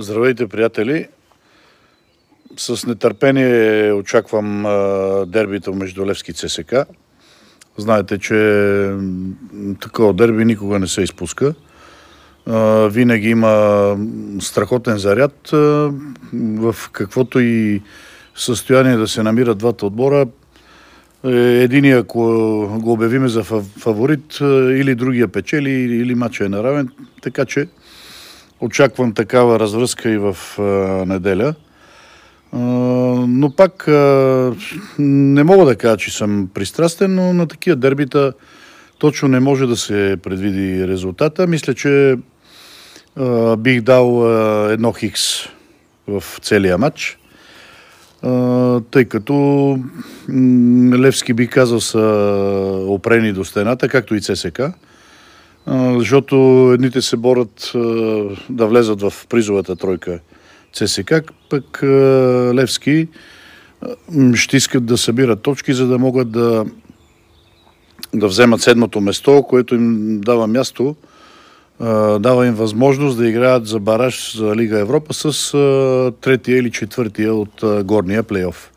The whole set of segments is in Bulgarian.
Здравейте, приятели! С нетърпение очаквам дербито между Левски и ЦСК. Знаете, че такова дерби никога не се изпуска. Винаги има страхотен заряд. В каквото и състояние да се намират двата отбора, е, единия, ако го обявиме за фаворит, или другия печели, или матча е наравен. Така че Очаквам такава развръзка и в а, неделя. А, но пак а, не мога да кажа, че съм пристрастен, но на такива дербита точно не може да се предвиди резултата. Мисля, че а, бих дал а, едно хикс в целия матч. Uh, тъй като Левски би казал са опрени до стената, както и ЦСК защото едните се борят да влезат в призовата тройка ЦСК, пък Левски ще искат да събират точки, за да могат да, да вземат седмото место, което им дава място, дава им възможност да играят за бараж за Лига Европа с третия или четвъртия от горния плейоф.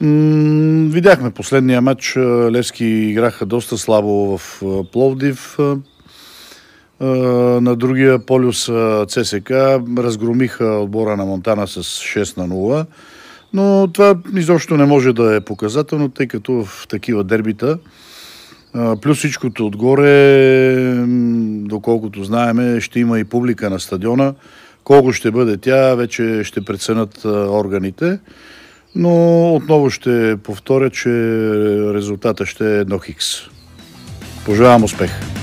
Видяхме последния матч. Левски играха доста слабо в Пловдив. На другия полюс ЦСК разгромиха отбора на Монтана с 6 на 0. Но това изобщо не може да е показателно, тъй като в такива дербита Плюс всичкото отгоре, доколкото знаеме, ще има и публика на стадиона. Колко ще бъде тя, вече ще преценят органите. Но отново ще повторя, че резултата ще е едно хикс. Пожелавам успех!